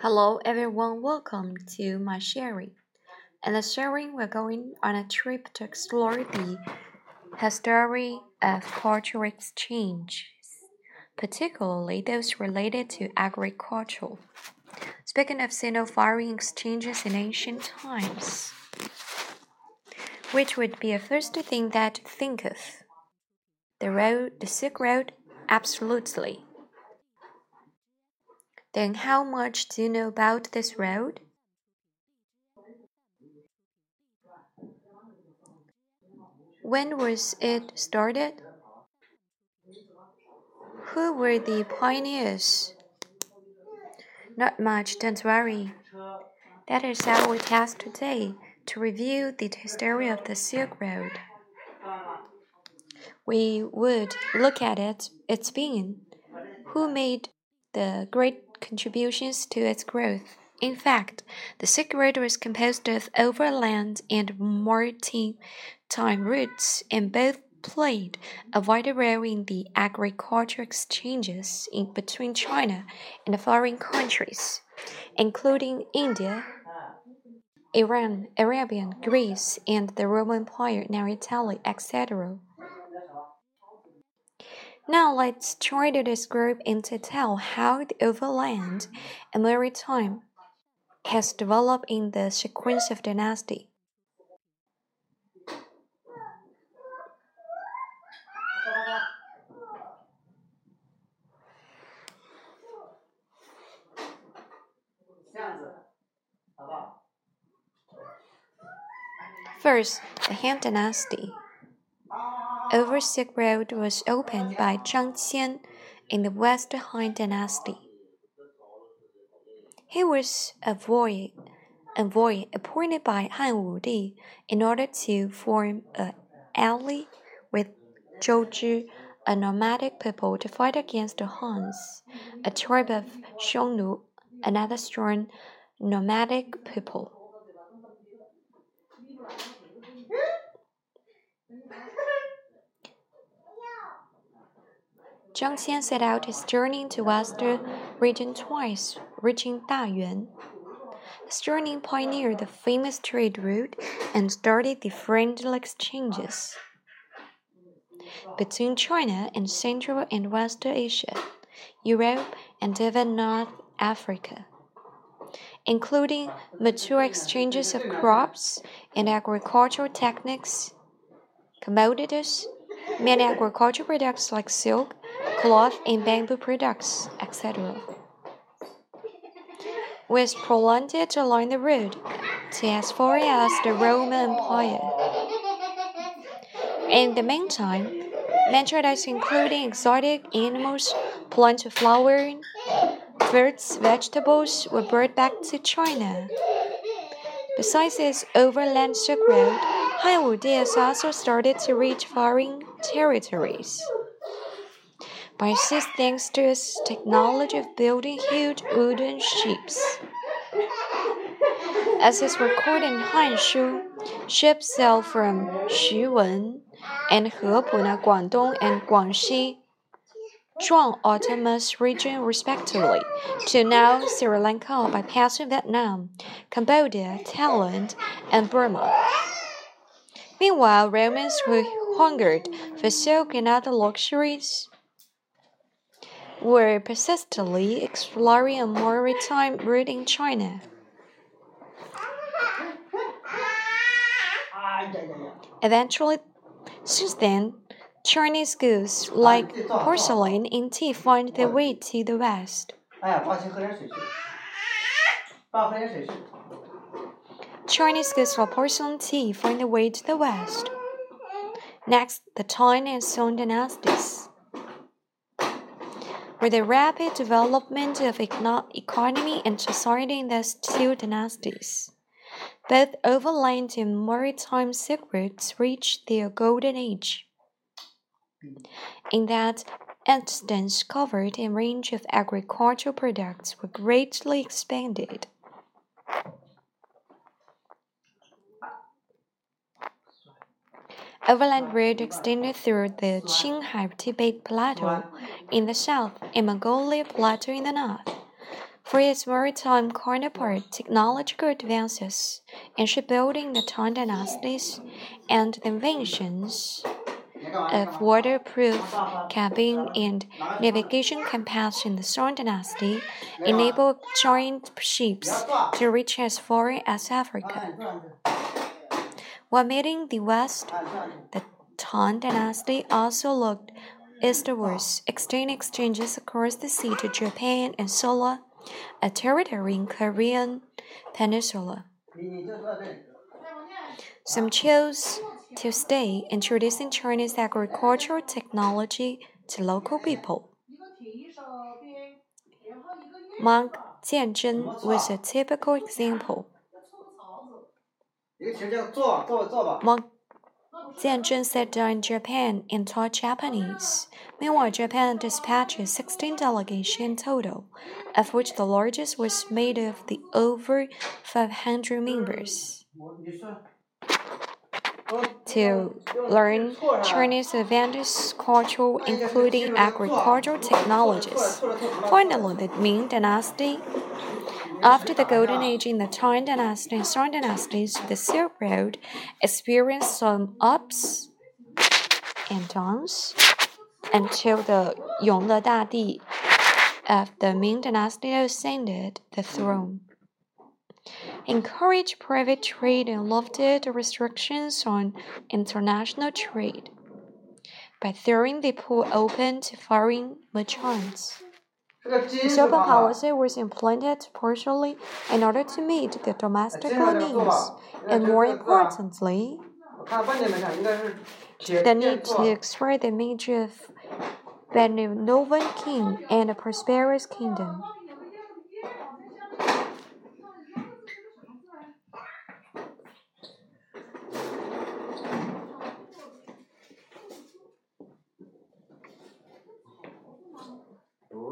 Hello everyone, welcome to my sharing. In the sharing, we're going on a trip to explore the history of cultural exchanges, particularly those related to agriculture. Speaking of Sino-foreign exchanges in ancient times, which would be a first thing that to think of? The road, the Silk Road, absolutely. Then how much do you know about this road? When was it started? Who were the pioneers? Not much, don't worry. That is our task today to review the history of the Silk Road. We would look at it, its being, who made the great contributions to its growth. In fact, the Road was composed of overland and maritime routes, and both played a vital role in the agricultural exchanges in between China and the foreign countries, including India, Iran, Arabia, Greece, and the Roman Empire, now Italy, etc. Now let's try to describe in detail how the overland and maritime has developed in the sequence of dynasty. First, the Han Dynasty. Over Silk Road was opened by Zhang Qian in the West Han Dynasty. He was a envoy, appointed by Han Wudi in order to form an ally with Zhou Zhi, a nomadic people, to fight against the Huns, a tribe of Xiongnu, another strong nomadic people. Zhang Qian set out his journey to western region twice, reaching Dayuan. His journey pioneered the famous trade route and started the friendly exchanges between China and Central and Western Asia, Europe, and even North Africa, including mature exchanges of crops and agricultural techniques, commodities, many agricultural products like silk, cloth and bamboo products, etc. Was prolonged along the road to as far as the Roman Empire. In the meantime, merchandise including exotic animals, plants, flowers, fruits, vegetables were brought back to China. Besides its overland Silk Road, Han Wudi has also started to reach foreign territories by thanks to its technology of building huge wooden ships. As is recorded in Hanshu, ships sail from Xuwen and Hepu, Guangdong, and Guangxi, Zhuang Autonomous Region respectively, to now Sri Lanka by passing Vietnam, Cambodia, Thailand, and Burma. Meanwhile, Romans who hungered for silk and other luxuries were persistently exploring a maritime route in China. Eventually, since then, Chinese goods like porcelain and tea find their way to the West. Chinese goods like porcelain tea find their way to the West. Next, the Tang and Song dynasties. With the rapid development of economy and society in these two dynasties, both overland and maritime silk routes reached their golden age. In that instance, covered and range of agricultural products were greatly expanded. Overland road extended through the Qinghai Tibet Plateau in the south and Mongolia Plateau in the north. For its maritime counterpart, technological advances in shipbuilding the Tang dynasties and the inventions of waterproof cabin and navigation compass in the Song dynasty enabled giant ships to reach as far as Africa. While meeting the west, the Tang dynasty also looked eastwards, extending exchanges across the sea to Japan and Silla, a territory in Korean peninsula. Some chose to stay, introducing Chinese agricultural technology to local people. Monk Jianzhen was a typical example. Monk Jianzhen settled in Japan and taught Japanese. Meanwhile, Japan dispatched 16 delegations in total, of which the largest was made of the over 500 members. To learn Chinese advanced culture, including agricultural technologies. Finally, the Ming Dynasty after the Golden Age in the Tang Dynasty and Song dynasties, the Silk Road experienced some ups and downs until the Yongle Dadi of the Ming Dynasty ascended the throne. Encouraged private trade and lifted restrictions on international trade by throwing the pool open to foreign merchants. This open policy was implemented partially in order to meet the domestic needs, and more importantly, the need to express the image of benevolent king and a prosperous kingdom.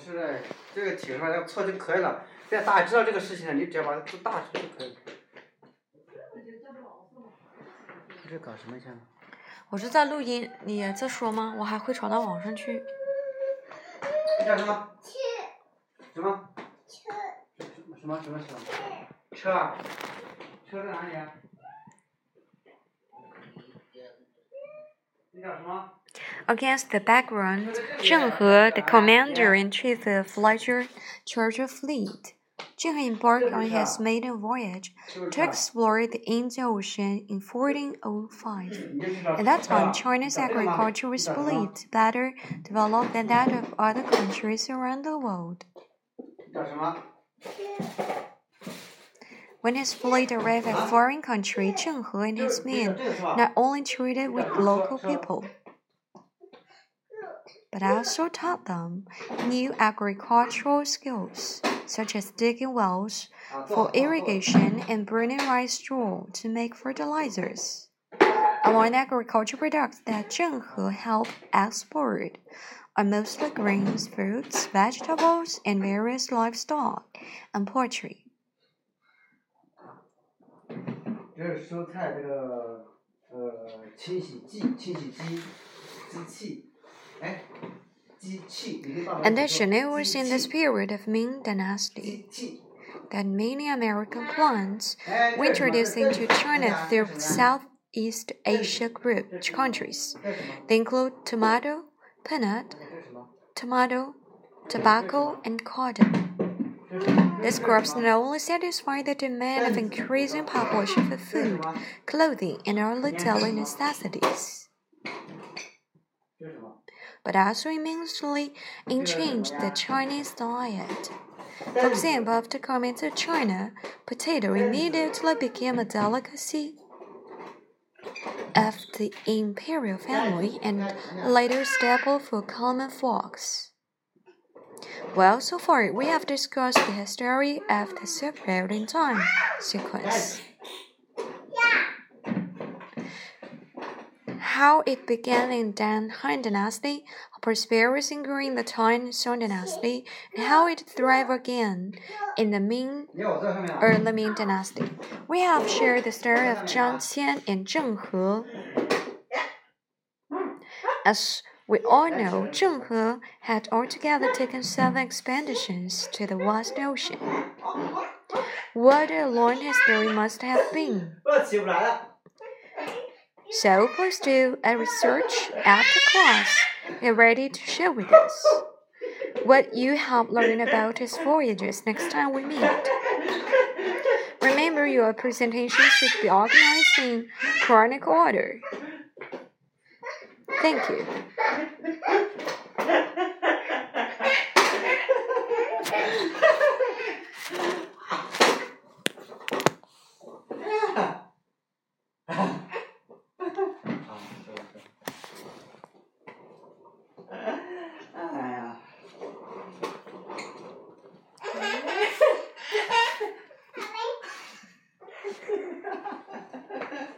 是的，这个题上要错就可以了。现在大家知道这个事情了，你只要把它做大就可以了。这搞什么去了？我是在录音，你在说吗？我还会传到网上去。你叫什么？什么？车。什么什么车？车啊？车在哪里啊？你叫什么？Against the background, Zheng He, the commander-in-chief of larger charter fleet, Zheng He embarked on his maiden voyage to explore the Indian Ocean in 1405. At that time, China's agriculture was believed better developed than that of other countries around the world. When his fleet arrived at foreign country, Zheng He and his men not only traded with local people, but also taught them new agricultural skills, such as digging wells for irrigation and burning rice straw to make fertilizers. Among agricultural products that Zheng He helped export are mostly grains, fruits, vegetables, and various livestock and poultry. 这是蔬菜这个呃清洗剂、清洗机、机器。 Additionally, it was in this period of Ming Dynasty. That many American plants were introduced into China through Southeast Asia group countries. They include tomato, peanut, tomato, tobacco, and cotton. These crops not only satisfy the demand of increasing population for food, clothing, and other daily necessities but also immensely changed the Chinese diet. For example, after coming to China, potato immediately became a delicacy of the imperial family and later staple for common folks. Well, so far we have discussed the history of the Road time sequence. How it began in Dan Han Dynasty, how prosperous grew in the Tang Song Dynasty, and how it thrived again in the Ming early Ming Dynasty. We have shared the story of Zhang Qian and Zheng He, as We all know Zheng He had altogether taken seven expeditions to the vast ocean. What a long history must have been. So please do a research after class and ready to share with us what you have learned about his voyages next time we meet. Remember, your presentation should be organized in chronic order. Thank you.